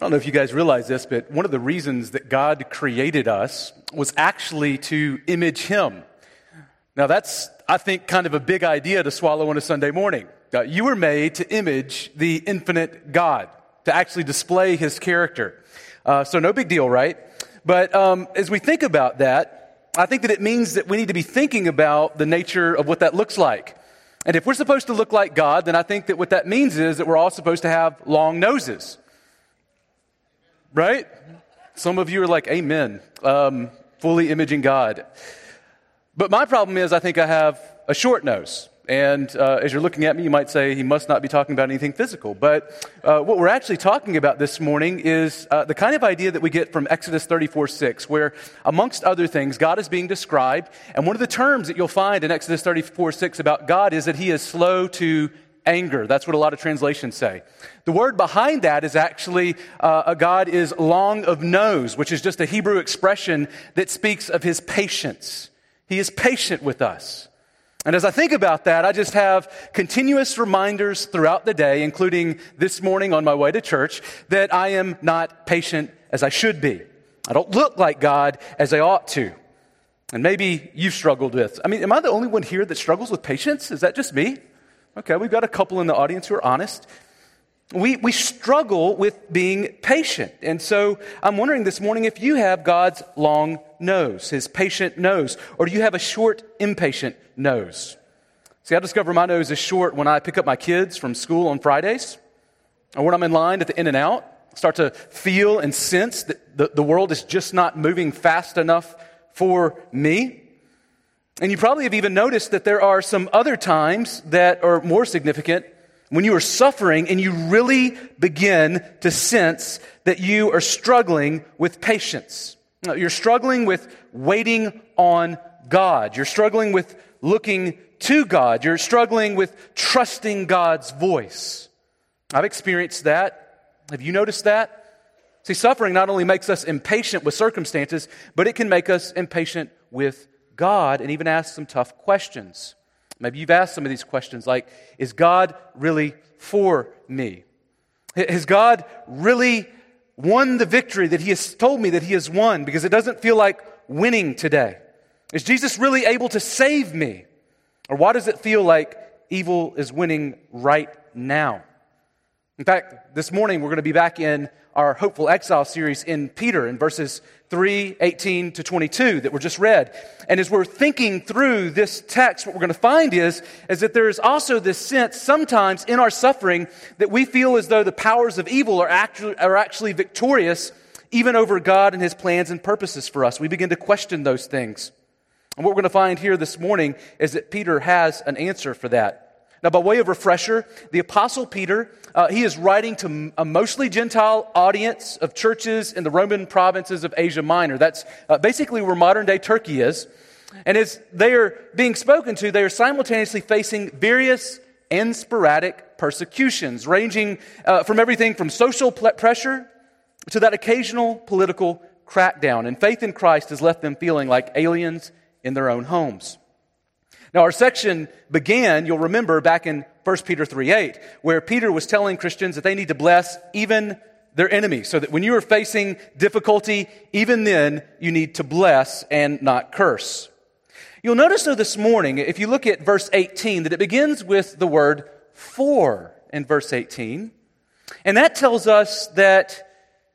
I don't know if you guys realize this, but one of the reasons that God created us was actually to image Him. Now, that's, I think, kind of a big idea to swallow on a Sunday morning. You were made to image the infinite God, to actually display His character. Uh, so, no big deal, right? But um, as we think about that, I think that it means that we need to be thinking about the nature of what that looks like. And if we're supposed to look like God, then I think that what that means is that we're all supposed to have long noses. Right? Some of you are like, Amen. Um, fully imaging God. But my problem is, I think I have a short nose. And uh, as you're looking at me, you might say he must not be talking about anything physical. But uh, what we're actually talking about this morning is uh, the kind of idea that we get from Exodus 34 6, where, amongst other things, God is being described. And one of the terms that you'll find in Exodus 34 6 about God is that he is slow to anger. That's what a lot of translations say. The word behind that is actually uh, a God is long of nose, which is just a Hebrew expression that speaks of his patience. He is patient with us. And as I think about that, I just have continuous reminders throughout the day, including this morning on my way to church, that I am not patient as I should be. I don't look like God as I ought to. And maybe you've struggled with. I mean, am I the only one here that struggles with patience? Is that just me? Okay, we've got a couple in the audience who are honest. We, we struggle with being patient. And so I'm wondering this morning if you have God's long nose, his patient nose, or do you have a short, impatient nose? See, I discover my nose is short when I pick up my kids from school on Fridays, or when I'm in line at the In-N-Out, start to feel and sense that the, the world is just not moving fast enough for me. And you probably have even noticed that there are some other times that are more significant when you are suffering and you really begin to sense that you are struggling with patience. You're struggling with waiting on God. You're struggling with looking to God. You're struggling with trusting God's voice. I've experienced that. Have you noticed that? See, suffering not only makes us impatient with circumstances, but it can make us impatient with God and even ask some tough questions. Maybe you've asked some of these questions like, is God really for me? Has God really won the victory that He has told me that He has won? Because it doesn't feel like winning today. Is Jesus really able to save me? Or why does it feel like evil is winning right now? In fact, this morning we're going to be back in our Hopeful Exile series in Peter in verses 3, 18 to 22 that were just read. And as we're thinking through this text, what we're going to find is, is that there is also this sense sometimes in our suffering that we feel as though the powers of evil are actually, are actually victorious even over God and his plans and purposes for us. We begin to question those things. And what we're going to find here this morning is that Peter has an answer for that. Now, by way of refresher, the Apostle Peter, uh, he is writing to a mostly Gentile audience of churches in the Roman provinces of Asia Minor. That's uh, basically where modern day Turkey is. And as they are being spoken to, they are simultaneously facing various and sporadic persecutions, ranging uh, from everything from social pressure to that occasional political crackdown. And faith in Christ has left them feeling like aliens in their own homes. Now, our section began, you'll remember, back in 1 Peter 3 8, where Peter was telling Christians that they need to bless even their enemies, so that when you are facing difficulty, even then, you need to bless and not curse. You'll notice, though, this morning, if you look at verse 18, that it begins with the word for in verse 18. And that tells us that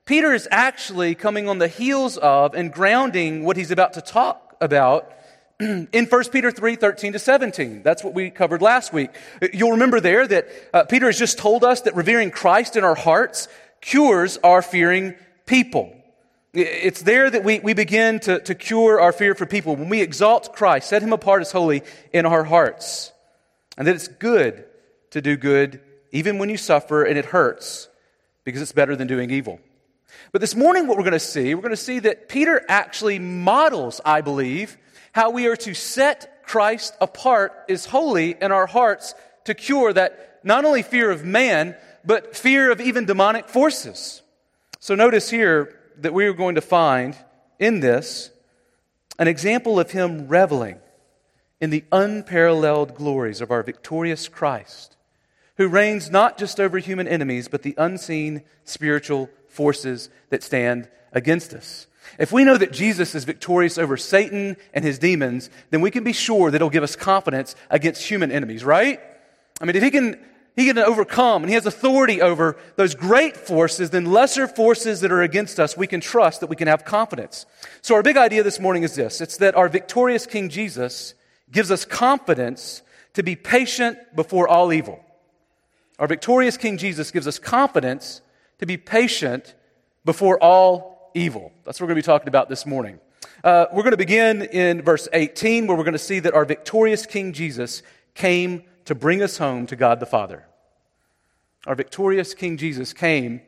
Peter is actually coming on the heels of and grounding what he's about to talk about in 1 Peter 3 13 to 17. That's what we covered last week. You'll remember there that uh, Peter has just told us that revering Christ in our hearts cures our fearing people. It's there that we, we begin to, to cure our fear for people when we exalt Christ, set him apart as holy in our hearts. And that it's good to do good even when you suffer and it hurts because it's better than doing evil. But this morning, what we're going to see, we're going to see that Peter actually models, I believe, how we are to set Christ apart as holy in our hearts to cure that not only fear of man, but fear of even demonic forces. So notice here that we are going to find in this an example of him reveling in the unparalleled glories of our victorious Christ, who reigns not just over human enemies, but the unseen spiritual forces that stand against us. If we know that Jesus is victorious over Satan and his demons, then we can be sure that he'll give us confidence against human enemies, right? I mean, if he can, he can overcome and he has authority over those great forces, then lesser forces that are against us, we can trust that we can have confidence. So our big idea this morning is this. It's that our victorious King Jesus gives us confidence to be patient before all evil. Our victorious King Jesus gives us confidence to be patient before all evil. That's what we're going to be talking about this morning. Uh, we're going to begin in verse 18, where we're going to see that our victorious King Jesus came to bring us home to God the Father. Our victorious King Jesus came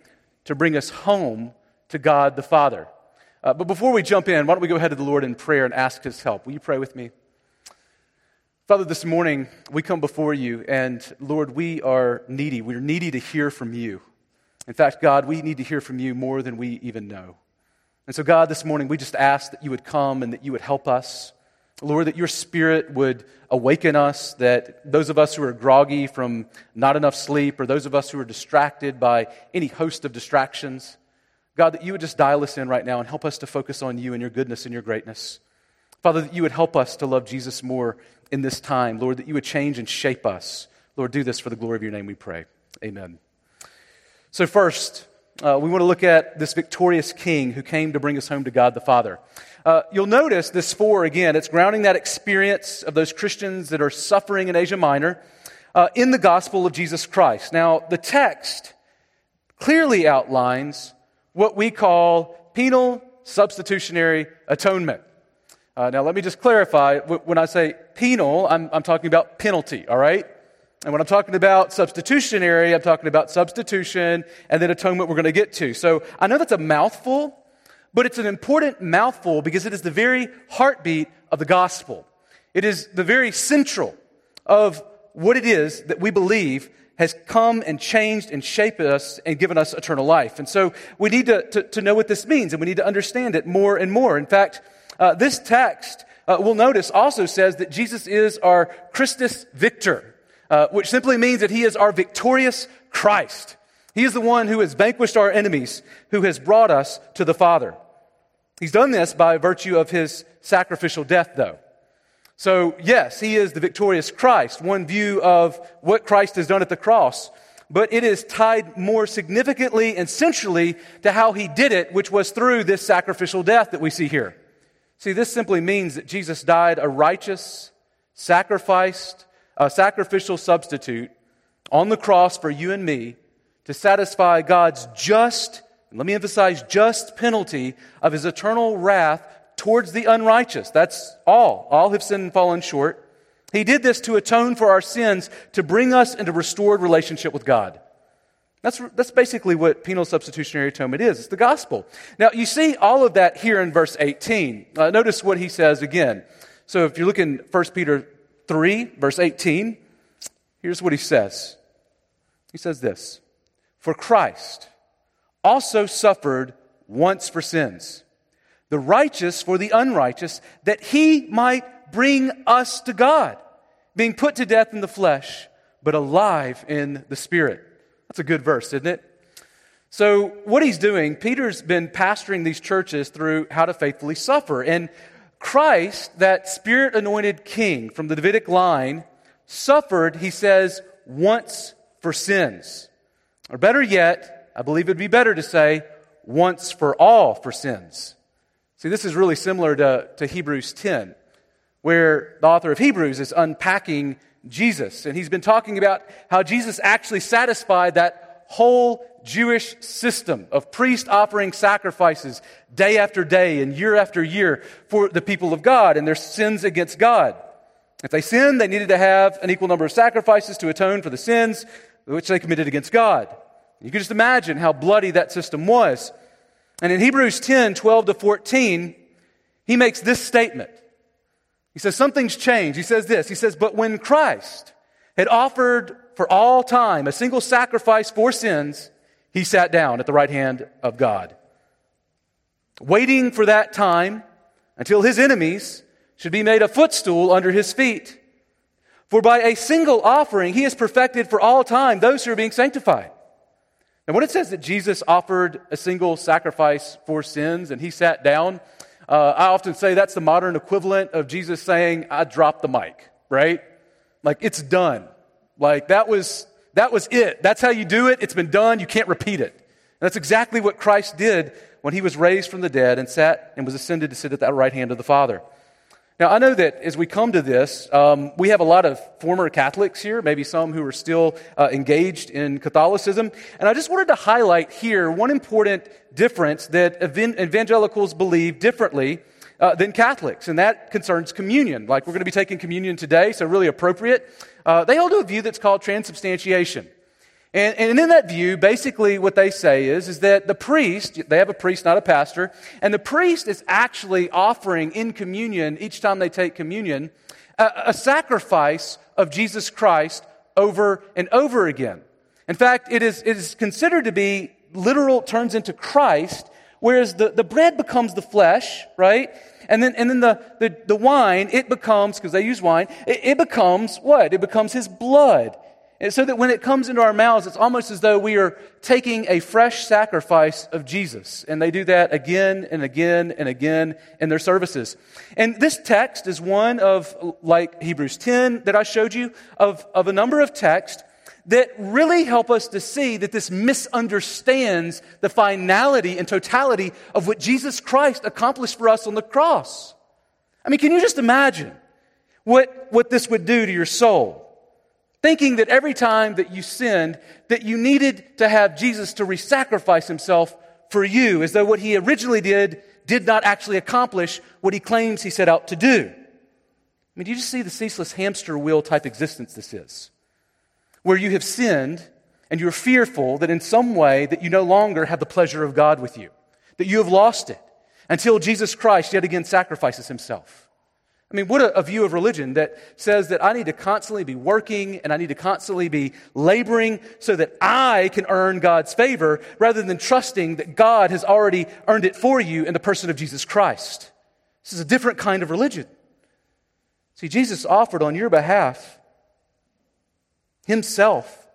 to bring us home to God the Father. Uh, but before we jump in, why don't we go ahead to the Lord in prayer and ask His help? Will you pray with me? Father, this morning we come before you, and Lord, we are needy. We're needy to hear from you. In fact, God, we need to hear from you more than we even know. And so, God, this morning we just ask that you would come and that you would help us. Lord, that your spirit would awaken us, that those of us who are groggy from not enough sleep, or those of us who are distracted by any host of distractions, God, that you would just dial us in right now and help us to focus on you and your goodness and your greatness. Father, that you would help us to love Jesus more in this time. Lord, that you would change and shape us. Lord, do this for the glory of your name, we pray. Amen. So, first, uh, we want to look at this victorious king who came to bring us home to God the Father. Uh, you'll notice this for again, it's grounding that experience of those Christians that are suffering in Asia Minor uh, in the gospel of Jesus Christ. Now, the text clearly outlines what we call penal substitutionary atonement. Uh, now, let me just clarify. When I say penal, I'm, I'm talking about penalty, all right? And when I'm talking about substitutionary, I'm talking about substitution and then atonement we're going to get to. So I know that's a mouthful, but it's an important mouthful because it is the very heartbeat of the gospel. It is the very central of what it is that we believe has come and changed and shaped us and given us eternal life. And so we need to, to, to know what this means and we need to understand it more and more. In fact, uh, this text, uh, we'll notice, also says that Jesus is our Christus Victor, uh, which simply means that he is our victorious Christ. He is the one who has vanquished our enemies, who has brought us to the Father. He's done this by virtue of his sacrificial death, though. So, yes, he is the victorious Christ, one view of what Christ has done at the cross, but it is tied more significantly and centrally to how he did it, which was through this sacrificial death that we see here. See, this simply means that Jesus died a righteous, sacrificed, a sacrificial substitute on the cross for you and me to satisfy God's just, let me emphasize, just penalty of his eternal wrath towards the unrighteous. That's all. All have sinned and fallen short. He did this to atone for our sins, to bring us into restored relationship with God. That's, that's basically what penal substitutionary atonement is. It's the gospel. Now, you see all of that here in verse 18. Uh, notice what he says again. So if you're looking 1 Peter 3, verse 18, here's what he says. He says this For Christ also suffered once for sins, the righteous for the unrighteous, that he might bring us to God, being put to death in the flesh, but alive in the spirit that's a good verse, isn't it? So, what he's doing, Peter's been pastoring these churches through how to faithfully suffer. And Christ, that spirit anointed king from the Davidic line, suffered, he says, once for sins. Or better yet, I believe it'd be better to say, once for all for sins. See, this is really similar to, to Hebrews 10, where the author of Hebrews is unpacking Jesus. And he's been talking about how Jesus actually satisfied that whole Jewish system of priest offering sacrifices day after day and year after year for the people of God and their sins against God. If they sinned, they needed to have an equal number of sacrifices to atone for the sins which they committed against God. You can just imagine how bloody that system was. And in Hebrews 10 12 to 14, he makes this statement. He says, Something's changed. He says this He says, But when Christ had offered for all time a single sacrifice for sins, he sat down at the right hand of God, waiting for that time until his enemies should be made a footstool under his feet. For by a single offering, he has perfected for all time those who are being sanctified. And when it says that Jesus offered a single sacrifice for sins and he sat down, uh, I often say that's the modern equivalent of Jesus saying, I dropped the mic, right? Like, it's done. Like, that was, that was it. That's how you do it. It's been done. You can't repeat it. And that's exactly what Christ did when he was raised from the dead and sat and was ascended to sit at the right hand of the Father. Now, I know that as we come to this, um, we have a lot of former Catholics here, maybe some who are still uh, engaged in Catholicism. And I just wanted to highlight here one important difference that evangelicals believe differently uh, than Catholics, and that concerns communion. Like we're going to be taking communion today, so really appropriate. Uh, they hold to a view that's called transubstantiation. And, and in that view, basically what they say is, is that the priest, they have a priest, not a pastor, and the priest is actually offering in communion, each time they take communion, a, a sacrifice of Jesus Christ over and over again. In fact, it is, it is considered to be literal, turns into Christ, whereas the, the bread becomes the flesh, right? And then, and then the, the, the wine, it becomes, because they use wine, it, it becomes what? It becomes his blood. And so that when it comes into our mouths, it's almost as though we are taking a fresh sacrifice of Jesus. And they do that again and again and again in their services. And this text is one of, like Hebrews 10 that I showed you, of, of a number of texts that really help us to see that this misunderstands the finality and totality of what Jesus Christ accomplished for us on the cross. I mean, can you just imagine what, what this would do to your soul? thinking that every time that you sinned, that you needed to have Jesus to re-sacrifice himself for you, as though what he originally did did not actually accomplish what he claims he set out to do. I mean, do you just see the ceaseless hamster wheel type existence this is? Where you have sinned and you're fearful that in some way that you no longer have the pleasure of God with you, that you have lost it until Jesus Christ yet again sacrifices himself. I mean, what a, a, view of religion that says that I need to constantly be working and I need to constantly be laboring so that I can earn God's favor rather than trusting that God has already earned it for you in the person of Jesus Christ. This is a different kind of religion. See, Jesus offered on your behalf Himself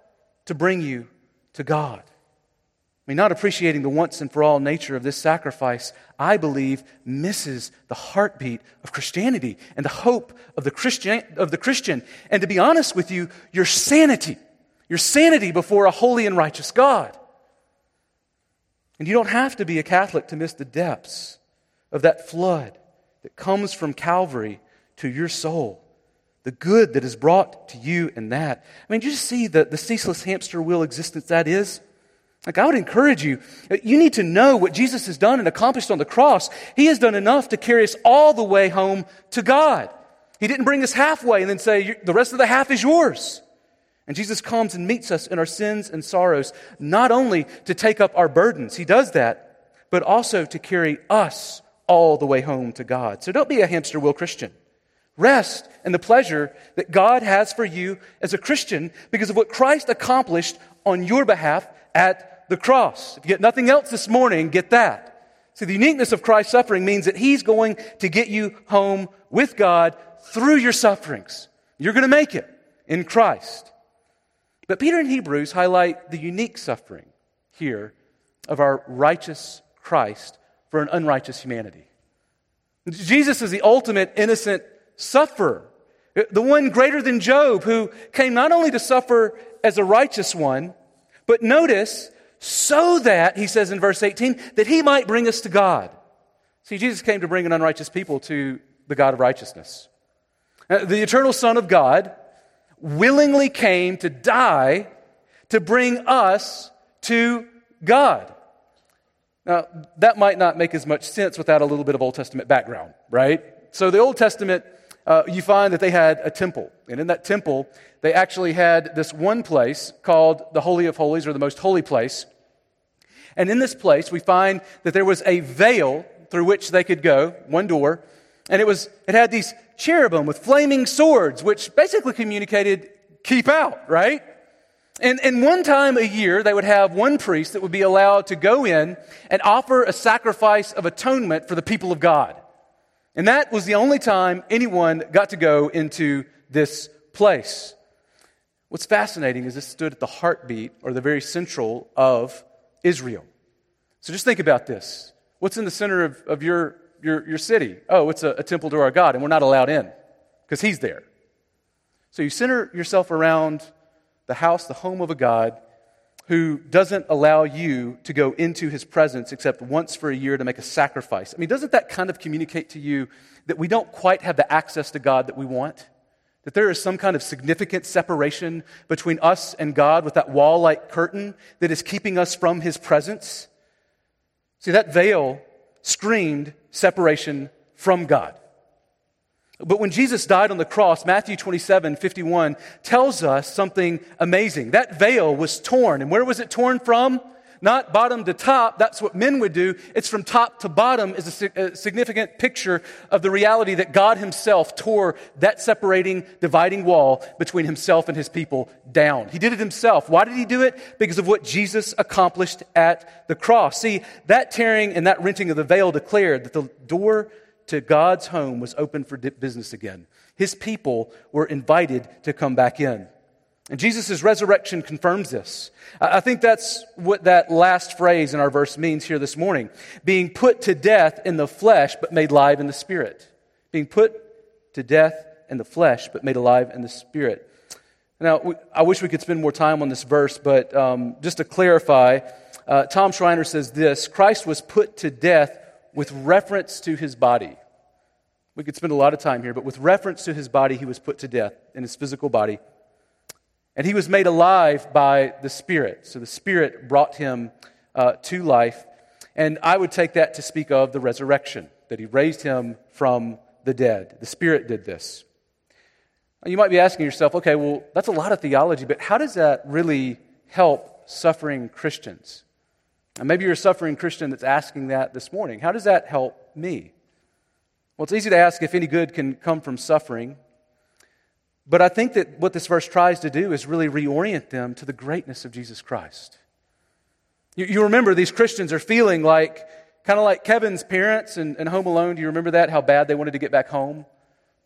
to bring you to God. I mean, not appreciating the once and for all nature of this sacrifice, I believe, misses the heartbeat of Christianity and the hope of the Christian. Of the Christian. And to be honest with you, your sanity, your sanity before a holy and righteous God. And you don't have to be a Catholic to miss the depths of that flood that comes from Calvary to your soul. The good that is brought to you in that. I mean, do you see the, the ceaseless hamster wheel existence that is? Like, I would encourage you, you need to know what Jesus has done and accomplished on the cross. He has done enough to carry us all the way home to God. He didn't bring us halfway and then say, the rest of the half is yours. And Jesus comes and meets us in our sins and sorrows, not only to take up our burdens, He does that, but also to carry us all the way home to God. So don't be a hamster wheel Christian. Rest in the pleasure that God has for you as a Christian because of what Christ accomplished on your behalf at the cross. If you get nothing else this morning, get that. See, the uniqueness of Christ's suffering means that He's going to get you home with God through your sufferings. You're going to make it in Christ. But Peter and Hebrews highlight the unique suffering here of our righteous Christ for an unrighteous humanity. Jesus is the ultimate innocent sufferer, the one greater than Job who came not only to suffer as a righteous one, but notice so that, he says in verse 18, that he might bring us to God. See, Jesus came to bring an unrighteous people to the God of righteousness. Uh, the eternal Son of God willingly came to die to bring us to God. Now, that might not make as much sense without a little bit of Old Testament background, right? So, the Old Testament, uh, you find that they had a temple. And in that temple, they actually had this one place called the Holy of Holies, or the most holy place. And in this place, we find that there was a veil through which they could go, one door, and it was it had these cherubim with flaming swords, which basically communicated keep out, right? And, and one time a year, they would have one priest that would be allowed to go in and offer a sacrifice of atonement for the people of God. And that was the only time anyone got to go into this place. What's fascinating is this stood at the heartbeat or the very central of Israel. So just think about this. What's in the center of, of your, your, your city? Oh, it's a, a temple to our God, and we're not allowed in because He's there. So you center yourself around the house, the home of a God who doesn't allow you to go into his presence except once for a year to make a sacrifice. I mean, doesn't that kind of communicate to you that we don't quite have the access to God that we want? That there is some kind of significant separation between us and God with that wall like curtain that is keeping us from his presence? See, that veil screamed separation from God. But when Jesus died on the cross, Matthew 27 51 tells us something amazing. That veil was torn. And where was it torn from? Not bottom to top. That's what men would do. It's from top to bottom is a, significant picture of the reality that God himself tore that separating, dividing wall between himself and his people down. He did it himself. Why did he do it? Because of what Jesus accomplished at the cross. See, that tearing and that renting of the veil declared that the door to God's home was open for business again. His people were invited to come back in. And Jesus' resurrection confirms this. I think that's what that last phrase in our verse means here this morning. Being put to death in the flesh, but made alive in the spirit. Being put to death in the flesh, but made alive in the spirit. Now, I wish we could spend more time on this verse, but um, just to clarify, uh, Tom Schreiner says this Christ was put to death with reference to his body. We could spend a lot of time here, but with reference to his body, he was put to death in his physical body. And he was made alive by the Spirit. So the Spirit brought him uh, to life. And I would take that to speak of the resurrection, that he raised him from the dead. The Spirit did this. You might be asking yourself, okay, well, that's a lot of theology, but how does that really help suffering Christians? And maybe you're a suffering Christian that's asking that this morning. How does that help me? Well, it's easy to ask if any good can come from suffering. But I think that what this verse tries to do is really reorient them to the greatness of Jesus Christ. You, you remember these Christians are feeling like, kind of like Kevin's parents in Home Alone. Do you remember that? How bad they wanted to get back home?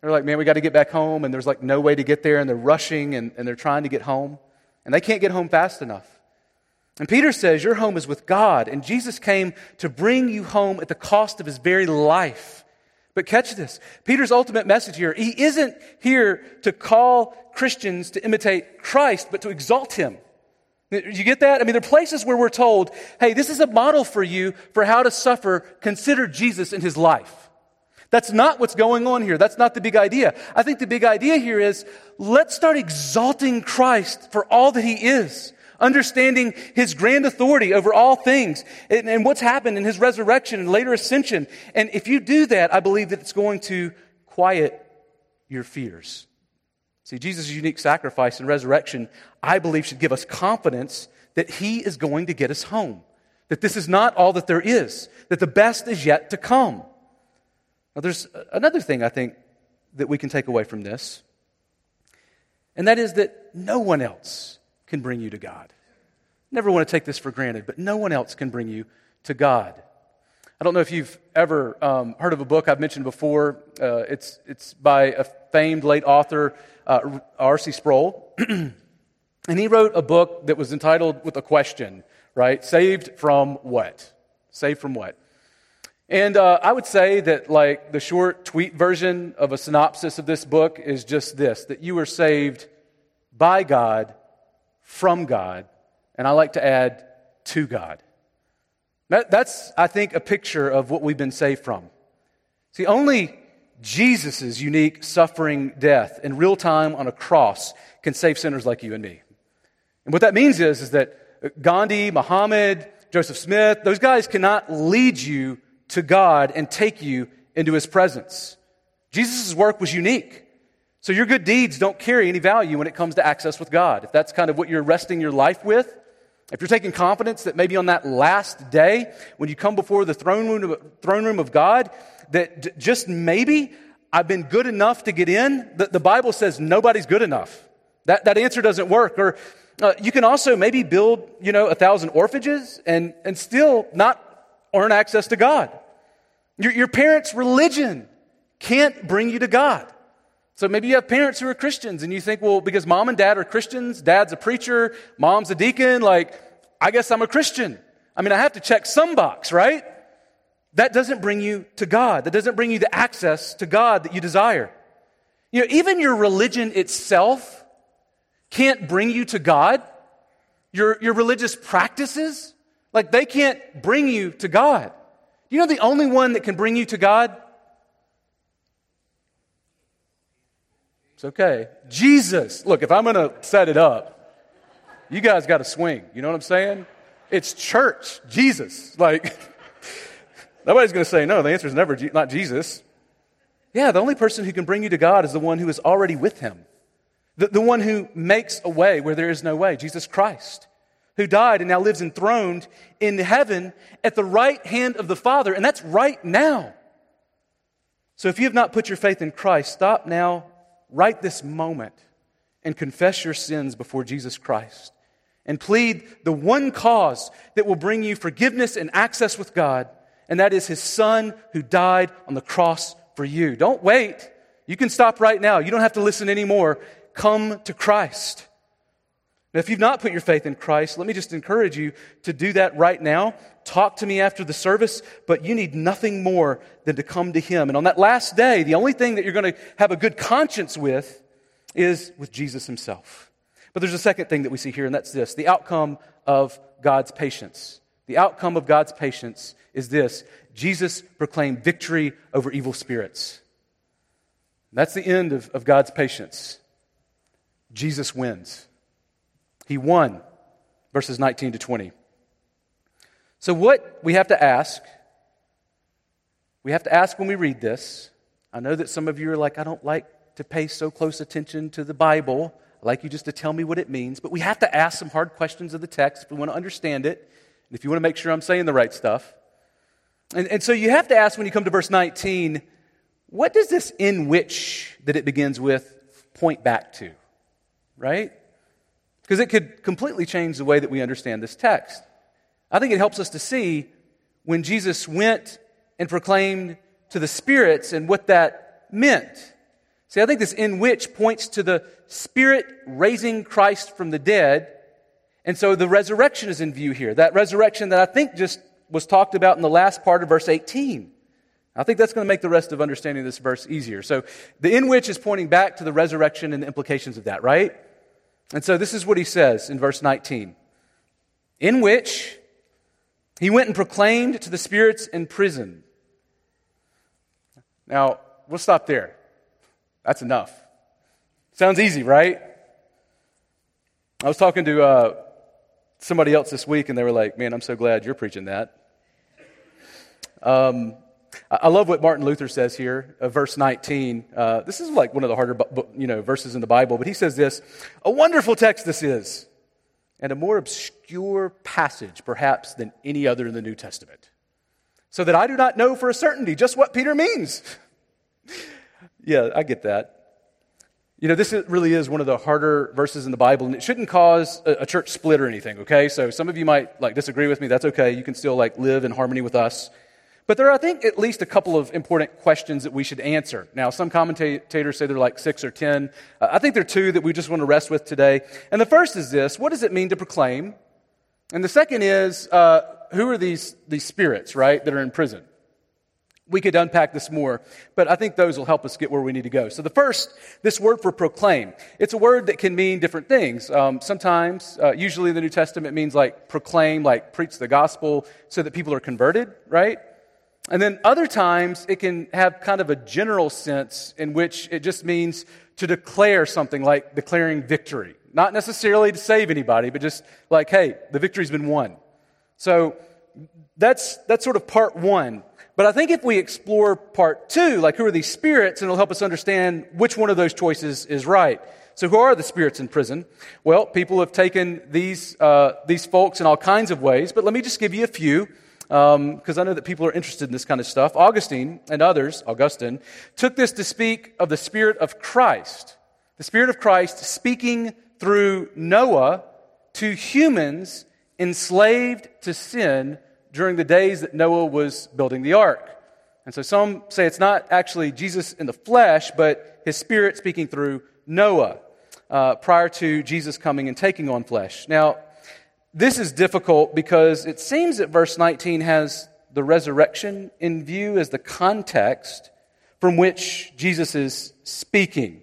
They're like, man, we got to get back home, and there's like no way to get there, and they're rushing and, and they're trying to get home, and they can't get home fast enough. And Peter says, Your home is with God, and Jesus came to bring you home at the cost of his very life. But catch this Peter's ultimate message here, he isn't here to call Christians to imitate Christ, but to exalt him. You get that? I mean, there are places where we're told, hey, this is a model for you for how to suffer. Consider Jesus in his life. That's not what's going on here. That's not the big idea. I think the big idea here is let's start exalting Christ for all that he is understanding his grand authority over all things and, and, what's happened in his resurrection and later ascension. And if you do that, I believe that it's going to quiet your fears. See, Jesus' unique sacrifice and resurrection, I believe, should give us confidence that he is going to get us home. That this is not all that there is, that the best is yet to come. Now, there's another thing I think that we can take away from this, and that is that no one else can bring you to God. Never want to take this for granted, but no one else can bring you to God. I don't know if you've ever um, heard of a book I've mentioned before. Uh, it's, it's by a famed late author, uh, R.C. Sproul. and he wrote a book that was entitled with a question, right? Saved from what? Saved from what? And uh, I would say that, like, the short tweet version of a synopsis of this book is just this that you were saved by God from God, and I like to add to God. That, that's, I think, a picture of what we've been saved from. See, only Jesus' unique suffering death in real time on a cross can save sinners like you and me. And what that means is, is that Gandhi, Muhammad, Joseph Smith, those guys cannot lead you to God and take you into his presence. Jesus' work was unique. So your good deeds don't carry any value when it comes to access with God. If that's kind of what you're resting your life with, if you're taking confidence that maybe on that last day, when you come before the throne room of, throne room of God, that just maybe I've been good enough to get in, the, the Bible says nobody's good enough. That, that answer doesn't work. Or uh, you can also maybe build, you know, a thousand orphanages and, and still not earn access to God. Your, your parents' religion can't bring you to God. So maybe you have parents who are Christians and you think, well, because mom and dad are Christians, dad's a preacher, mom's a deacon, like, I guess I'm a Christian. I mean, I have to check some box, right? That doesn't bring you to God. That doesn't bring you the access to God that you desire. You know, even your religion itself can't bring you to God. Your, your religious practices, like they can't bring you to God. You know the only one that can bring you to God? It's okay. Jesus. Look, if I'm going to set it up, you guys got to swing. You know what I'm saying? It's church, Jesus. Like, nobody's going to say, no, the answer is never not Jesus. Yeah, the only person who can bring you to God is the one who is already with him, the, the one who makes a way where there is no way, Jesus Christ, who died and now lives enthroned in heaven at the right hand of the Father, and that's right now. So if you have not put your faith in Christ, stop now right this moment and confess your sins before Jesus Christ and plead the one cause that will bring you forgiveness and access with God, and that is His Son who died on the cross for you. Don't wait. You can stop right now. You don't have to listen anymore. Come to Christ. Now, if you've not put your faith in Christ, let me just encourage you to do that right now. Talk to me after the service, but you need nothing more than to come to Him. And on that last day, the only thing that you're going to have a good conscience with is with Jesus Himself. But there's a second thing that we see here, and that's this the outcome of God's patience. The outcome of God's patience is this Jesus proclaimed victory over evil spirits. That's the end of, of God's patience. Jesus wins. He won, verses 19 to 20. So, what we have to ask, we have to ask when we read this. I know that some of you are like, I don't like to pay so close attention to the Bible. I like you just to tell me what it means. But we have to ask some hard questions of the text if we want to understand it, and if you want to make sure I'm saying the right stuff. And, and so you have to ask when you come to verse 19, what does this in which that it begins with point back to? Right? Because it could completely change the way that we understand this text. I think it helps us to see when Jesus went and proclaimed to the spirits and what that meant. See, I think this in which points to the Spirit raising Christ from the dead. And so the resurrection is in view here. That resurrection that I think just was talked about in the last part of verse 18. I think that's going to make the rest of understanding this verse easier. So the in which is pointing back to the resurrection and the implications of that, right? And so this is what he says in verse 19 In which he went and proclaimed to the spirits in prison. Now, we'll stop there. That's enough. Sounds easy, right? I was talking to uh, somebody else this week, and they were like, Man, I'm so glad you're preaching that. Um, I love what Martin Luther says here, uh, verse 19. Uh, this is like one of the harder you know, verses in the Bible, but he says this A wonderful text this is, and a more obscure passage, perhaps, than any other in the New Testament. So that I do not know for a certainty just what Peter means. yeah, I get that. You know, this really is one of the harder verses in the Bible, and it shouldn't cause a, a church split or anything, okay? So some of you might like disagree with me. That's okay. You can still like live in harmony with us. But there are, I think, at least a couple of important questions that we should answer. Now, some commentators say they're like six or ten. Uh, I think there are two that we just want to rest with today. And the first is this what does it mean to proclaim? And the second is uh, who are these, these spirits, right, that are in prison? We could unpack this more, but I think those will help us get where we need to go. So, the first, this word for proclaim, it's a word that can mean different things. Um, sometimes, uh, usually in the New Testament, means like proclaim, like preach the gospel so that people are converted, right? And then other times it can have kind of a general sense in which it just means to declare something like declaring victory. Not necessarily to save anybody, but just like, hey, the victory's been won. So that's, that's sort of part one. But I think if we explore part two, like who are these spirits, and it'll help us understand which one of those choices is right. So, who are the spirits in prison? Well, people have taken these, uh, these folks in all kinds of ways, but let me just give you a few because um, I know that people are interested in this kind of stuff. Augustine and others, Augustine, took this to speak of the Spirit of Christ. The Spirit of Christ speaking through Noah to humans enslaved to sin during the days that Noah was building the ark. And so some say it's not actually Jesus in the flesh, but his spirit speaking through Noah uh, prior to Jesus coming and taking on flesh. Now, this is difficult because it seems that verse 19 has the resurrection in view as the context from which Jesus is speaking.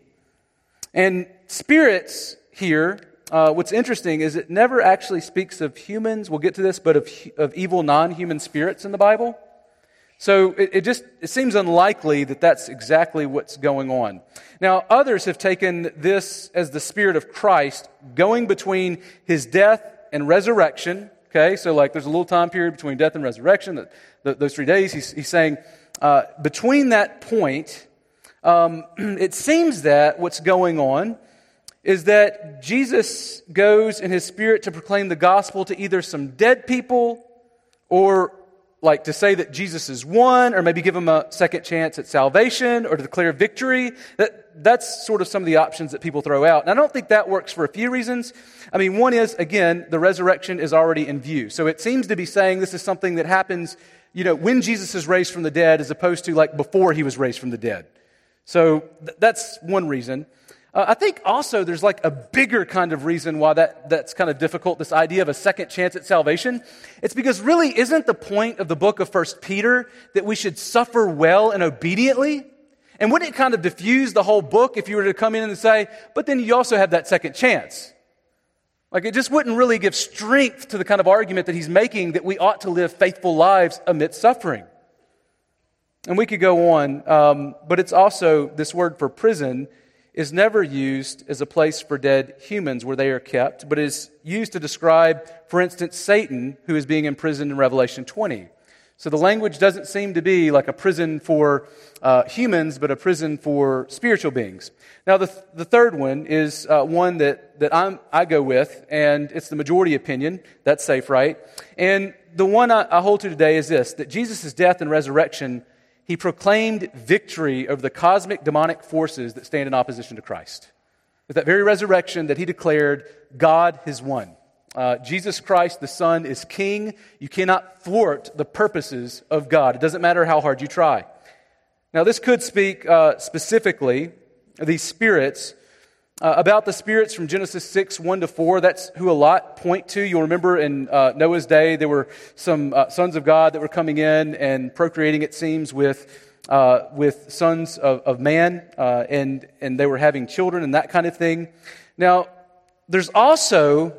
And spirits here, uh, what's interesting is it never actually speaks of humans, we'll get to this, but of, of evil non human spirits in the Bible. So it, it, just it seems unlikely that that's exactly what's going on. Now, others have taken this as the Spirit of Christ going between his death and resurrection. Okay, so like there's a little time period between death and resurrection, that, the, those three days. He's, he's saying uh, between that point, um, it seems that what's going on is that Jesus goes in his spirit to proclaim the gospel to either some dead people or like to say that Jesus is one, or maybe give him a second chance at salvation, or to declare victory. That, that's sort of some of the options that people throw out. And I don't think that works for a few reasons. I mean, one is, again, the resurrection is already in view. So it seems to be saying this is something that happens, you know, when Jesus is raised from the dead, as opposed to like before he was raised from the dead. So th- that's one reason. Uh, I think also there's like a bigger kind of reason why that, that's kind of difficult, this idea of a second chance at salvation. It's because really isn't the point of the book of First Peter that we should suffer well and obediently? And wouldn't it kind of diffuse the whole book if you were to come in and say, but then you also have that second chance? Like it just wouldn't really give strength to the kind of argument that he's making that we ought to live faithful lives amidst suffering. And we could go on, um, but it's also this word for prison is never used as a place for dead humans where they are kept, but is used to describe, for instance, Satan, who is being imprisoned in Revelation 20. So the language doesn't seem to be like a prison for uh, humans, but a prison for spiritual beings. Now, the, th- the third one is uh, one that, that I'm, I go with, and it's the majority opinion. That's safe, right? And the one I, I hold to today is this that Jesus' death and resurrection he proclaimed victory over the cosmic demonic forces that stand in opposition to Christ. With that very resurrection that he declared, God has won. Uh, Jesus Christ, the Son, is King. You cannot thwart the purposes of God. It doesn't matter how hard you try. Now, this could speak uh, specifically, these spirits, uh, about the spirits from Genesis 6, 1 to 4. That's who a lot point to. You'll remember in uh, Noah's day, there were some uh, sons of God that were coming in and procreating, it seems, with, uh, with sons of, of man, and, and they were having children and that kind of thing. Now, there's also,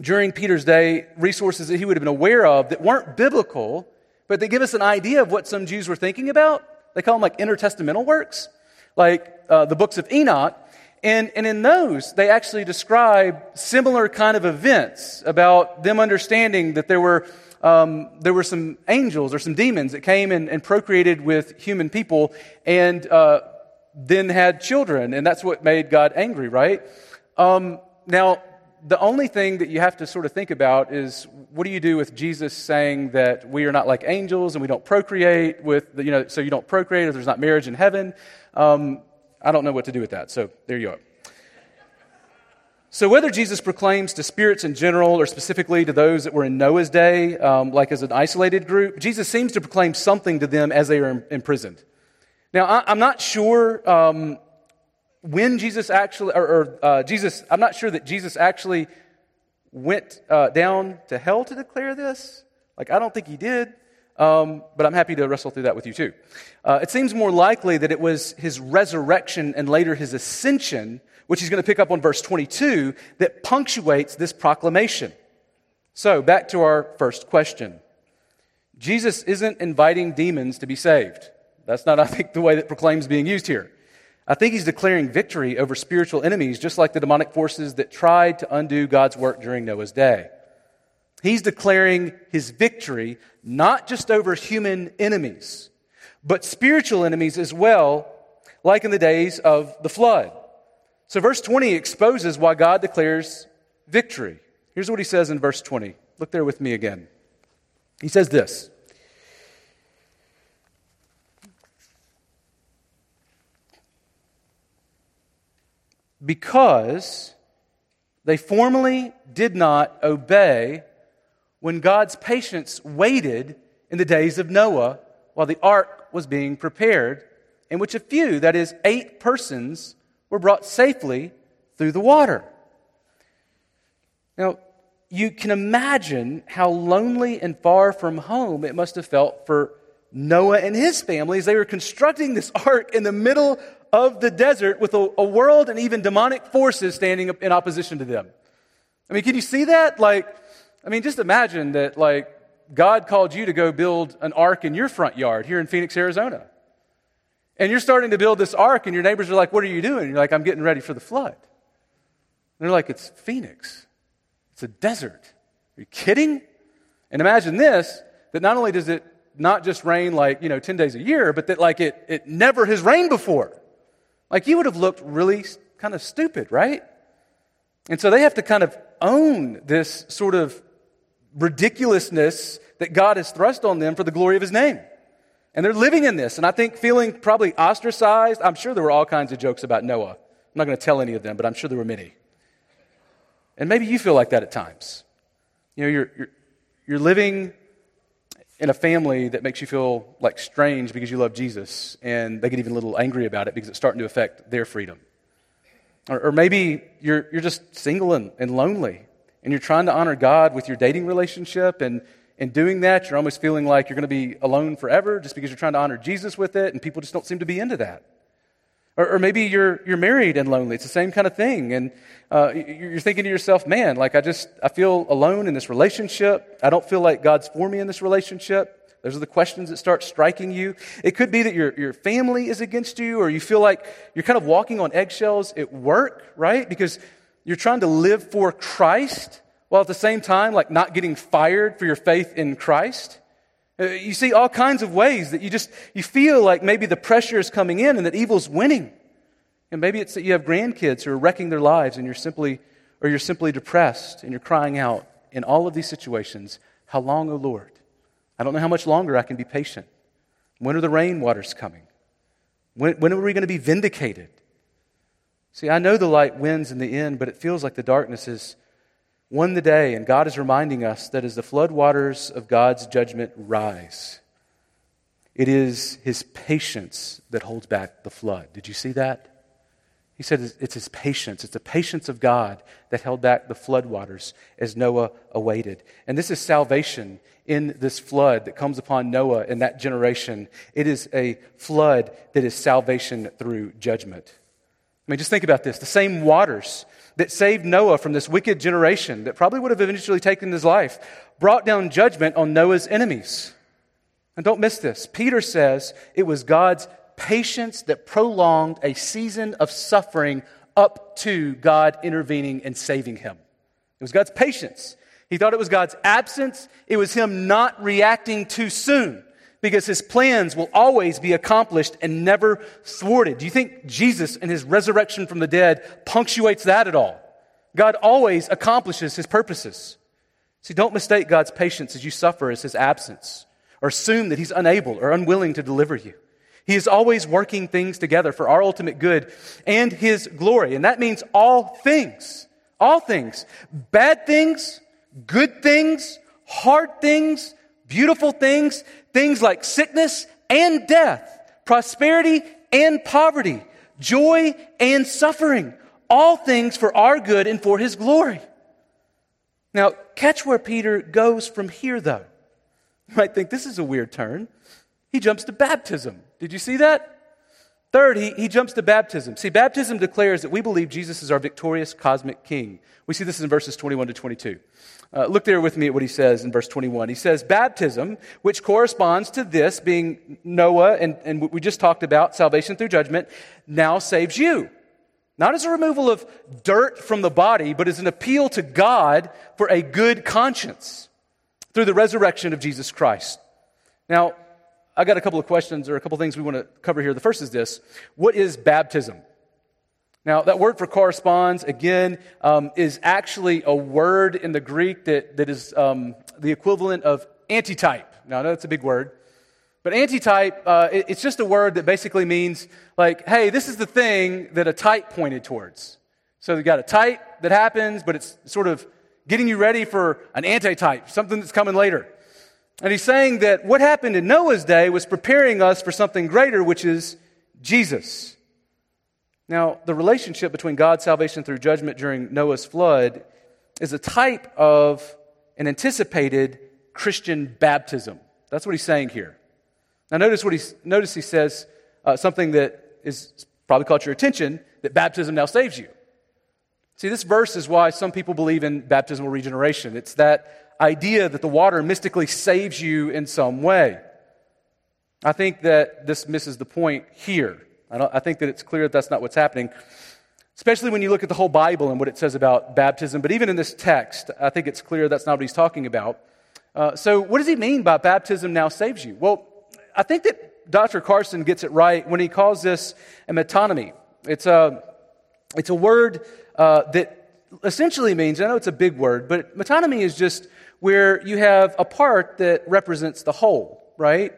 during Peter's day, resources that he would have been aware of that weren't biblical, but they give us an idea of what some Jews were thinking about. They call them like intertestamental works, like uh, the books of Enoch and, and in those, they actually describe similar kind of events about them understanding that there were, um, there were some angels or some demons that came and, and procreated with human people and uh, then had children. And that's what made God angry, right? Um, now, the only thing that you have to sort of think about is what do you do with Jesus saying that we are not like angels and we don't procreate with, the, you know, so you don't procreate if there's not marriage in heaven? Um, I don't know what to do with that. So there you are. So, whether Jesus proclaims to spirits in general or specifically to those that were in Noah's day, um, like as an isolated group, Jesus seems to proclaim something to them as they are imprisoned. Now, I, am not sure um, when Jesus actually, or, or uh, Jesus, I'm not sure that Jesus actually went uh, down to hell to declare this. Like, I don't think he did. Um, but I'm happy to wrestle through that with you too. Uh, it seems more likely that it was his resurrection and later his ascension, which he's going to pick up on verse 22, that punctuates this proclamation. So, back to our first question. Jesus isn't inviting demons to be saved. That's not, I think, the way that proclaims being used here. I think he's declaring victory over spiritual enemies, just like the demonic forces that tried to undo God's work during Noah's day. He's declaring his victory not just over human enemies, but spiritual enemies as well, like in the days of the flood. So, verse 20 exposes why God declares victory. Here's what he says in verse 20. Look there with me again. He says this Because they formally did not obey when God's patience waited in the days of Noah while the ark was being prepared, in which a few, that is, eight persons, were brought safely through the water. Now, you can imagine how lonely and far from home it must have felt for Noah and his family as they were constructing this ark in the middle of the desert with a, a world and even demonic forces standing in opposition to them. I mean, can you see that? Like, I mean, just imagine that, like, God called you to go build an ark in your front yard here in Phoenix, Arizona. And you're starting to build this ark, and your neighbors are like, What are you doing? And you're like, I'm getting ready for the flood. And they're like, It's Phoenix, it's a desert. Are you kidding? And imagine this that not only does it not just rain like, you know, 10 days a year, but that like it, it never has rained before. Like you would have looked really kind of stupid, right? And so they have to kind of own this sort of ridiculousness that God has thrust on them for the glory of his name. And they're living in this. And I think feeling probably ostracized. I'm sure there were all kinds of jokes about Noah. I'm not going to tell any of them, but I'm sure there were many. And maybe you feel like that at times. You know, you're, you're, you're living in a family that makes you feel like strange because you love Jesus, and they get even a little angry about it because it's starting to affect their freedom. Or, or maybe you're, you're just single and, and lonely, and you're trying to honor God with your dating relationship, and in doing that, you're almost feeling like you're going to be alone forever just because you're trying to honor Jesus with it, and people just don't seem to be into that. Or, or maybe you're, you're married and lonely. It's the same kind of thing. And uh, you're thinking to yourself, man, like I just, I feel alone in this relationship. I don't feel like God's for me in this relationship. Those are the questions that start striking you. It could be that your, your family is against you, or you feel like you're kind of walking on eggshells at work, right? Because you're trying to live for Christ while at the same time, like not getting fired for your faith in Christ. Uh, you see all kinds of ways that you just, you feel like maybe the pressure is coming in and that evil's winning. And maybe it's that you have grandkids who are wrecking their lives and you're simply, or you're simply depressed and you're crying out in all of these situations, How long, O Lord? I don't know how much longer I can be patient. When are the rainwaters coming? When, when are we going to be vindicated? See, I know the light wins in the end, but it feels like the darkness is won the day, and God is reminding us that as the floodwaters of God's judgment rise, it is his patience that holds back the flood. Did you see that? He said it's his patience. It's the patience of God that held back the floodwaters as Noah awaited. And this is salvation in this flood that comes upon Noah and that generation. It is a flood that is salvation through judgment. I mean, just think about this. The same waters that saved Noah from this wicked generation that probably would have eventually taken his life brought down judgment on Noah's enemies. And don't miss this. Peter says it was God's patience that prolonged a season of suffering up to God intervening and saving him. It was God's patience. He thought it was God's absence. It was him not reacting too soon because his plans will always be accomplished and never thwarted. Do you think Jesus and his resurrection from the dead punctuates that at all? God always accomplishes his purposes. See, don't mistake God's patience as you suffer as his absence, or assume that he's unable or unwilling to deliver you. He is always working things together for our ultimate good and his glory. And that means all things. All things. Bad things, good things, hard things, beautiful things, things like sickness and death, prosperity and poverty, joy and suffering, all things for our good and for his glory. Now, catch where Peter goes from here, though. You might think this is a weird turn. He jumps to baptism. Did you see that? Third, he, he jumps to baptism. See, baptism declares that we believe Jesus is our victorious cosmic king. We see this in verses 21 to 22. Uh, look there with me at what he says in verse 21. He says, Baptism, which corresponds to this, being Noah, and, and we just talked about, salvation through judgment, now saves you. Not as a removal of dirt from the body, but as an appeal to God for a good conscience through the resurrection of Jesus Christ. Now, I got a couple of questions or a couple of things we want to cover here. The first is this What is baptism? Now, that word for corresponds, again, um, is actually a word in the Greek that, that is um, the equivalent of antitype. Now, I know that's a big word. But antitype, uh, it, it's just a word that basically means, like, hey, this is the thing that a type pointed towards. So you've got a type that happens, but it's sort of getting you ready for an antitype, something that's coming later. And he's saying that what happened in Noah's day was preparing us for something greater, which is Jesus. Now, the relationship between God's salvation through judgment during Noah's flood is a type of an anticipated Christian baptism. That's what he's saying here. Now, notice what he notice he says uh, something that is probably caught your attention that baptism now saves you. See, this verse is why some people believe in baptismal regeneration. It's that idea that the water mystically saves you in some way. I think that this misses the point here. I, I, think that it's clear that that's not what's happening, especially when you look at the whole Bible and what it says about baptism. But even in this text, I think it's clear that's not what he's talking about. Uh, so, what does he mean by baptism now saves you? Well, I think that Dr. Carson gets it right when he calls this a metonymy. It's a, it's a word uh, that essentially means, I know it's a big word, but metonymy is just where you have a part that represents the whole, right?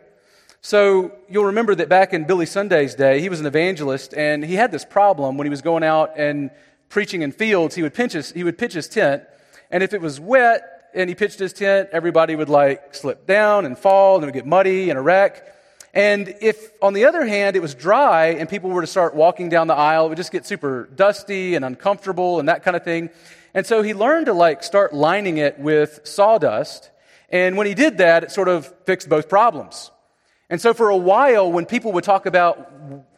So you'll remember that back in Billy Sunday's day, he was an evangelist, and he had this problem when he was going out and preaching in fields. He would, pinch his, he would pitch his tent, and if it was wet and he pitched his tent, everybody would like slip down and fall, and it would get muddy and a wreck. And if, on the other hand, it was dry and people were to start walking down the aisle, it would just get super dusty and uncomfortable and that kind of thing. And so he learned to like start lining it with sawdust. And when he did that, it sort of fixed both problems. And so for a while, when people would talk about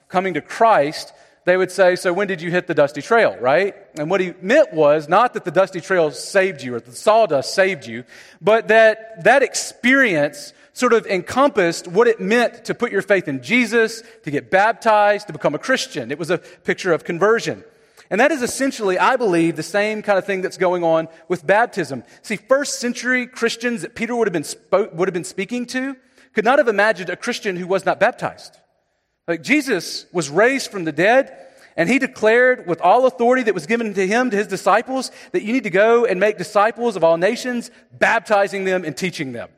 coming to Christ, they would say, So when did you hit the dusty trail, right? And what he meant was not that the dusty trail saved you or the sawdust saved you, but that that experience sort of encompassed what it meant to put your faith in Jesus, to get baptized, to become a Christian. It was a picture of conversion. And that is essentially, I believe, the same kind of thing that's going on with baptism. See, first century Christians that Peter would have been, spoke, would have been speaking to could not have imagined a Christian who was not baptized. Like Jesus was raised from the dead, and he declared with all authority that was given to him, to his disciples, that you need to go and make disciples of all nations, baptizing them and teaching them.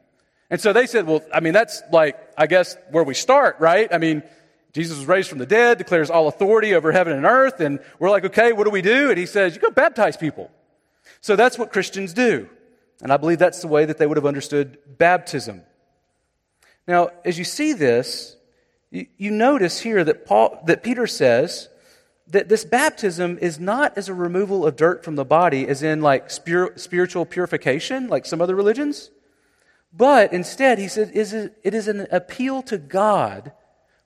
And so they said, well, I mean, that's like, I guess, where we start, right? I mean, Jesus was raised from the dead, declares all authority over heaven and earth, and we're like, okay, what do we do? And he says, you go baptize people. So that's what Christians do. And I believe that's the way that they would have understood baptism. Now, as you see this, you, notice here that Paul, that Peter says that this baptism is not as a removal of dirt from the body, as in like spir- spiritual purification, like some other religions. But instead, he said, it is an appeal to God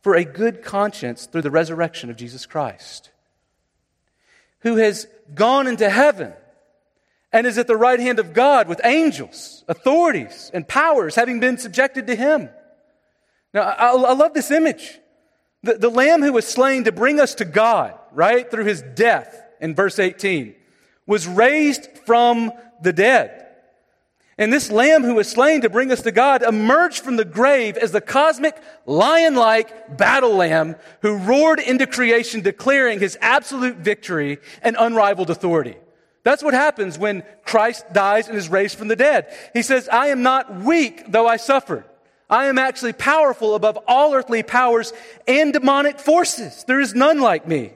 for a good conscience through the resurrection of Jesus Christ, who has gone into heaven and is at the right hand of God with angels, authorities, and powers having been subjected to him. Now, I, I love this image. The, the lamb who was slain to bring us to God, right, through his death in verse 18, was raised from the dead. And this lamb who was slain to bring us to God emerged from the grave as the cosmic lion like battle lamb who roared into creation declaring his absolute victory and unrivaled authority. That's what happens when Christ dies and is raised from the dead. He says, I am not weak though I suffered. I am actually powerful above all earthly powers and demonic forces. There is none like me.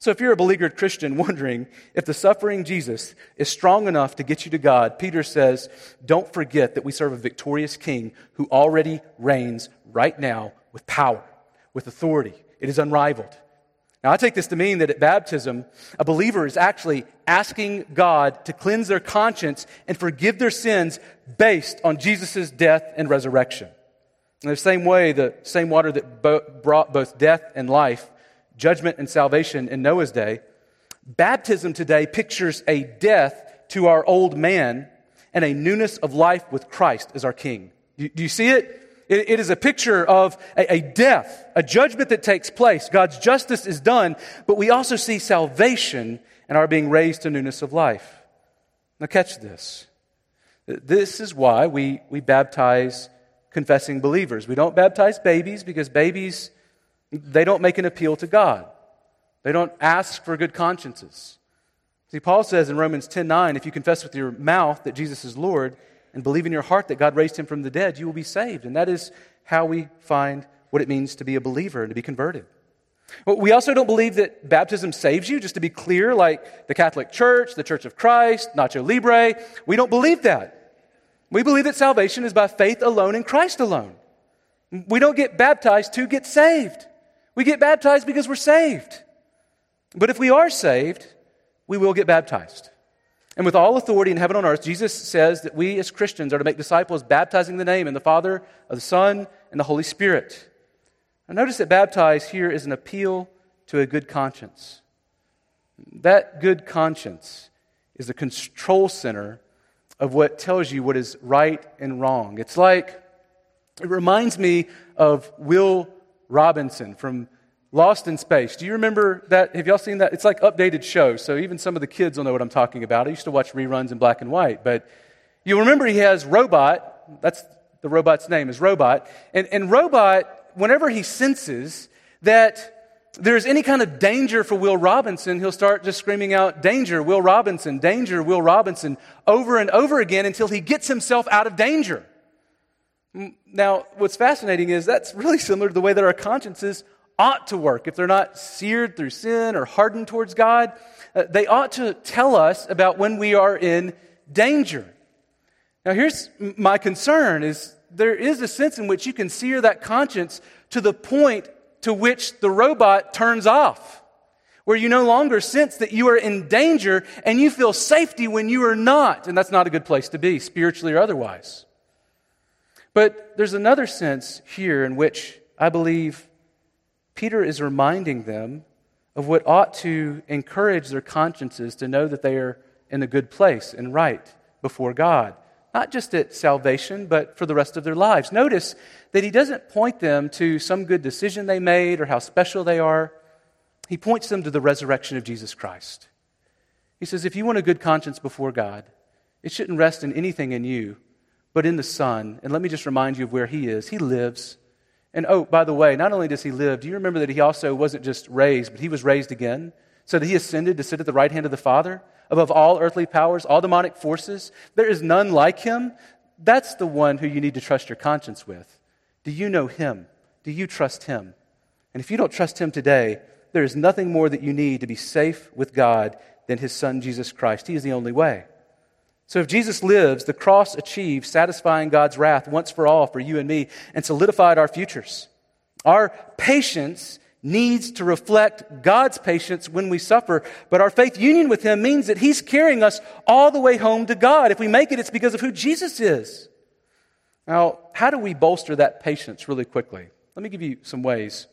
So, if you're a beleaguered Christian wondering if the suffering Jesus is strong enough to get you to God, Peter says, don't forget that we serve a victorious king who already reigns right now with power, with authority. It is unrivaled. Now, I take this to mean that at baptism, a believer is actually asking God to cleanse their conscience and forgive their sins based on Jesus' death and resurrection. In the same way, the same water that bo- brought both death and life judgment and salvation in Noah's day, baptism today pictures a death to our old man and a newness of life with Christ as our King. Do, you see it? it? is a picture of a, death, a judgment that takes place. God's justice is done, but we also see salvation and are being raised to newness of life. Now, catch this. This is why we, we baptize confessing believers. We don't baptize babies because babies they don't make an appeal to God. They don't ask for good consciences. See, Paul says in Romans 10 9, if you confess with your mouth that Jesus is Lord and believe in your heart that God raised him from the dead, you will be saved. And that is how we find what it means to be a believer and to be converted. We also don't believe that baptism saves you, just to be clear, like the Catholic Church, the Church of Christ, Nacho Libre. We don't believe that. We believe that salvation is by faith alone in Christ alone. We don't get baptized to get saved. We get baptized because we're saved. But if we are saved, we will get baptized. And with all authority in heaven and on earth, Jesus says that we as Christians are to make disciples, baptizing the name in the Father, of the Son, and the Holy Spirit. Now, notice that baptize here is an appeal to a good conscience. That good conscience is the control center of what tells you what is right and wrong. It's like, it reminds me of Will Robinson from Lost in Space. Do you remember that? Have y'all seen that? It's like updated show, so even some of the kids will know what I'm talking about. I used to watch reruns in black and white, but you'll remember he has Robot. That's the robot's name is Robot. And, and Robot, whenever he senses that there's any kind of danger for Will Robinson, he'll start just screaming out, Danger, Will Robinson, danger, Will Robinson, over and over again until he gets himself out of danger. Now, what's fascinating is that's really similar to the way that our consciences ought to work. If they're not seared through sin or hardened towards God, uh, they ought to tell us about when we are in danger. Now, here's my concern is there is a sense in which you can sear that conscience to the point to which the robot turns off, where you no longer sense that you are in danger and you feel safety when you are not. And that's not a good place to be, spiritually or otherwise. But there's another sense here in which I believe Peter is reminding them of what ought to encourage their consciences to know that they are in a good place and right before God. Not just at salvation, but for the rest of their lives. Notice that he doesn't point them to some good decision they made or how special they are. He points them to the resurrection of Jesus Christ. He says, if you want a good conscience before God, it shouldn't rest in anything in you, but in the Son. And let me just remind you of where He is. He lives. And oh, by the way, not only does he live, do you remember that he also wasn't just raised, but he was raised again? So that he ascended to sit at the right hand of the Father above all earthly powers, all demonic forces. There is none like him. That's the one who you need to trust your conscience with. Do you know him? Do you trust him? And if you don't trust him today, there is nothing more that you need to be safe with God than his son, Jesus Christ. He is the only way. So if Jesus lives, the cross achieved satisfying God's wrath once for all for you and me and solidified our futures. Our patience needs to reflect God's patience when we suffer, but our faith union with Him means that He's carrying us all the way home to God. If we make it, it's because of who Jesus is. Now, how do we bolster that patience really quickly? Let me give you some ways.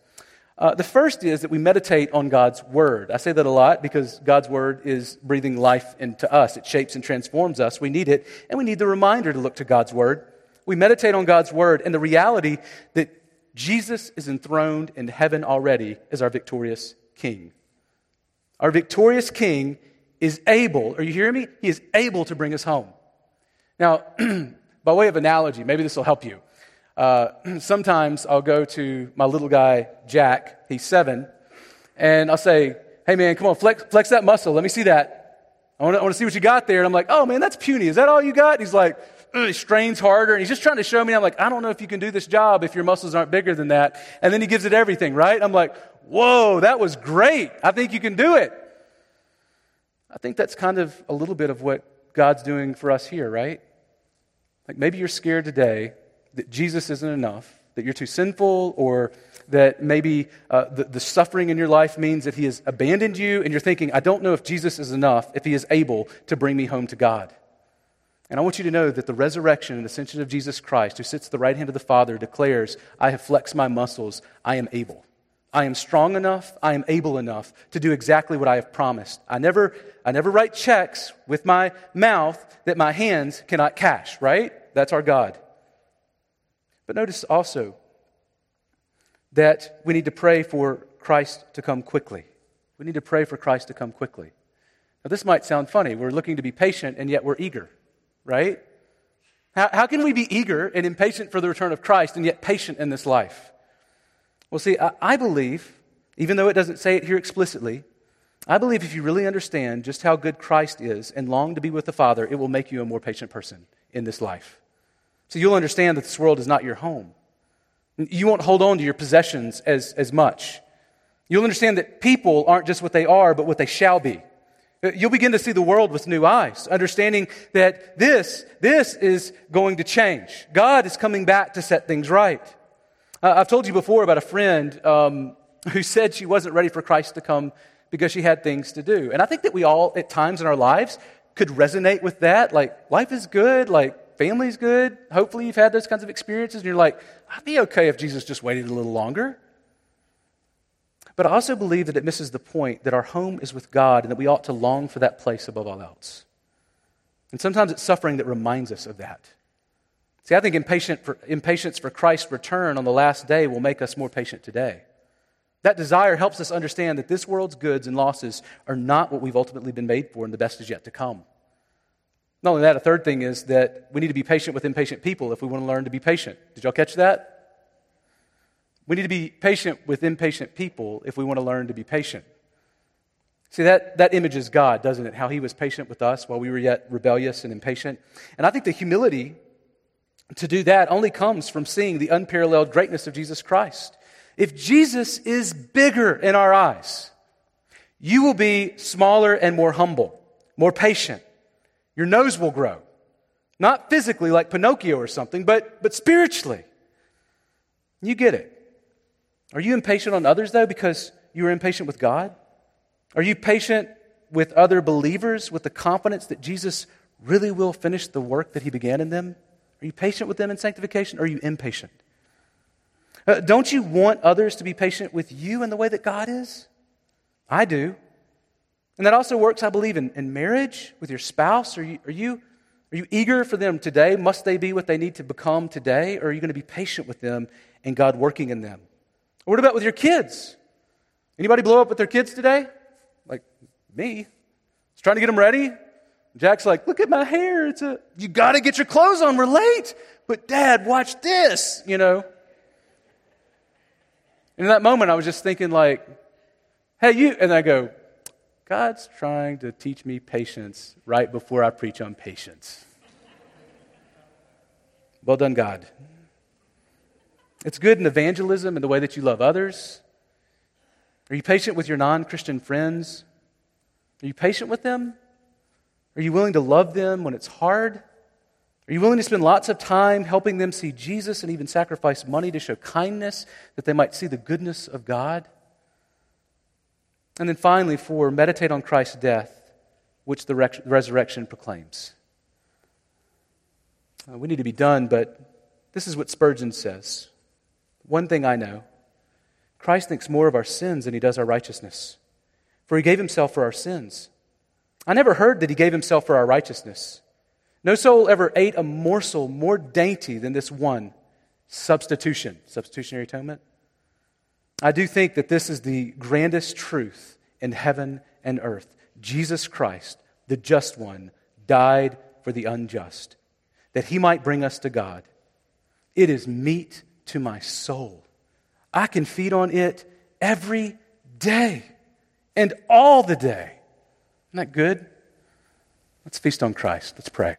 Uh, the first is that we meditate on God's Word. I say that a lot because God's Word is breathing life into us. It shapes and transforms us. We need it, and we need the reminder to look to God's Word. We meditate on God's Word and the reality that Jesus is enthroned in heaven already as our victorious King. Our victorious King is able, are you hearing me? He is able to bring us home. Now, by way of analogy, maybe this will help you. Uh, sometimes I'll go to my little guy, Jack, he's seven, and I'll say, Hey man, come on, flex, flex that muscle. Let me see that. I want to see what you got there. And I'm like, Oh man, that's puny. Is that all you got? And he's like, he strains harder and he's just trying to show me. I'm like, I don't know if you can do this job if your muscles aren't bigger than that. And then he gives it everything, right? I'm like, whoa, that was great. I think you can do it. I think that's kind of a little bit of what God's doing for us here, right? Like maybe you're scared today that Jesus isn't enough, that you're too sinful, or that maybe uh, the, the suffering in your life means that He has abandoned you, and you're thinking, I don't know if Jesus is enough, if He is able to bring me home to God. And I want you to know that the resurrection and ascension of Jesus Christ, who sits at the right hand of the Father, declares, I have flexed my muscles, I am able. I am strong enough, I am able enough to do exactly what I have promised. I never, I never write checks with my mouth that my hands cannot cash, right? That's our God. But notice also that we need to pray for Christ to come quickly. We need to pray for Christ to come quickly. Now, this might sound funny. We're looking to be patient, and yet we're eager, right? How, how can we be eager and impatient for the return of Christ and yet patient in this life? Well, see, I, I believe, even though it doesn't say it here explicitly, I believe if you really understand just how good Christ is and long to be with the Father, it will make you a more patient person in this life. So you'll understand that this world is not your home. You won't hold on to your possessions as, as much. You'll understand that people aren't just what they are, but what they shall be. You'll begin to see the world with new eyes, understanding that this, this is going to change. God is coming back to set things right. Uh, I've told you before about a friend um, who said she wasn't ready for Christ to come because she had things to do. And I think that we all, at times in our lives, could resonate with that. Like, life is good, like, family's good. Hopefully, you've had those kinds of experiences, and you're like, I'd be okay if Jesus just waited a little longer. But I also believe that it misses the point that our home is with God and that we ought to long for that place above all else. And sometimes it's suffering that reminds us of that. See, I think for, impatience for Christ's return on the last day will make us more patient today. That desire helps us understand that this world's goods and losses are not what we've ultimately been made for, and the best is yet to come. Not only that, a third thing is that we need to be patient with impatient people if we want to learn to be patient. Did y'all catch that? We need to be patient with impatient people if we want to learn to be patient. See, that, that image is God, doesn't it? How he was patient with us while we were yet rebellious and impatient. And I think the humility to do that only comes from seeing the unparalleled greatness of Jesus Christ. If Jesus is bigger in our eyes, you will be smaller and more humble, more patient. Your nose will grow. Not physically like Pinocchio or something, but, but spiritually. You get it. Are you impatient on others, though, because you are impatient with God? Are you patient with other believers with the confidence that Jesus really will finish the work that he began in them? Are you patient with them in sanctification, or are you impatient? Uh, don't you want others to be patient with you in the way that God is? I do. And that also works, I believe, in, in marriage with your spouse. Are you, are, you, are you eager for them today? Must they be what they need to become today? Or are you going to be patient with them and God working in them? What about with your kids? Anybody blow up with their kids today? Like me. Just trying to get them ready. Jack's like, look at my hair. It's a, you got to get your clothes on. We're late. But dad, watch this, you know. And in that moment, I was just thinking like, hey, you, and I go, God's trying to teach me patience right before I preach on patience. Well done, God. It's good in evangelism and the way that you love others. Are you patient with your non Christian friends? Are you patient with them? Are you willing to love them when it's hard? Are you willing to spend lots of time helping them see Jesus and even sacrifice money to show kindness that they might see the goodness of God? And then finally, four, meditate on Christ's death, which the resurrection proclaims. Uh, we need to be done, but this is what Spurgeon says. One thing I know Christ thinks more of our sins than he does our righteousness, for he gave himself for our sins. I never heard that he gave himself for our righteousness. No soul ever ate a morsel more dainty than this one substitution, substitutionary atonement. I do think that this is the grandest truth in heaven and earth. Jesus Christ, the just one, died for the unjust, that he might bring us to God. It is meat to my soul. I can feed on it every day and all the day. Isn't that good? Let's feast on Christ. Let's pray.